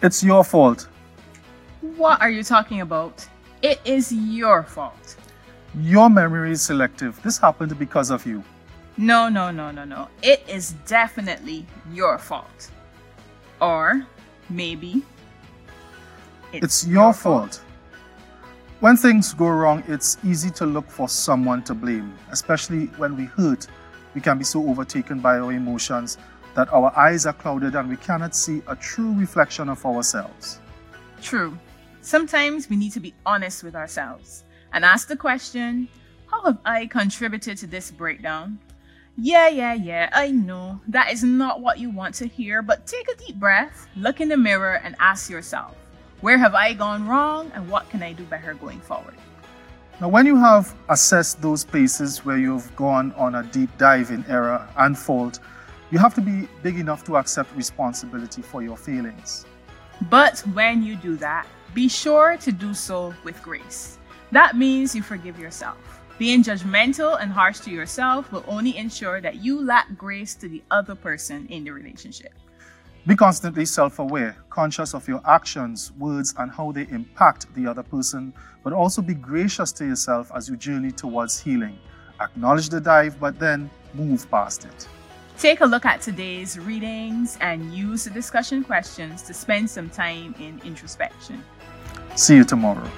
It's your fault. What are you talking about? It is your fault. Your memory is selective. This happened because of you. No, no, no, no, no. It is definitely your fault. Or maybe it's, your, fault. When things go wrong, it's easy to look for someone to blame, especially when we hurt. We can be so overtaken by our emotions that our eyes are clouded and we cannot see a true reflection of ourselves. True. Sometimes we need to be honest with ourselves and ask the question How have I contributed to this breakdown? Yeah, yeah, yeah, I know that is not what you want to hear, but take a deep breath, look in the mirror, and ask yourself where have I gone wrong and what can I do better going forward? Now, when you have assessed those places where you've gone on a deep dive in error and fault, you have to be big enough to accept responsibility for your feelings. But when you do that, be sure to do so with grace. That means you forgive yourself. Being judgmental and harsh to yourself will only ensure that you lack grace to the other person in the relationship. Be constantly self aware, conscious of your actions, words, and how they impact the other person, but also be gracious to yourself as you journey towards healing. Acknowledge the dive, but then move past it. Take a look at today's readings and use the discussion questions to spend some time in introspection. See you tomorrow.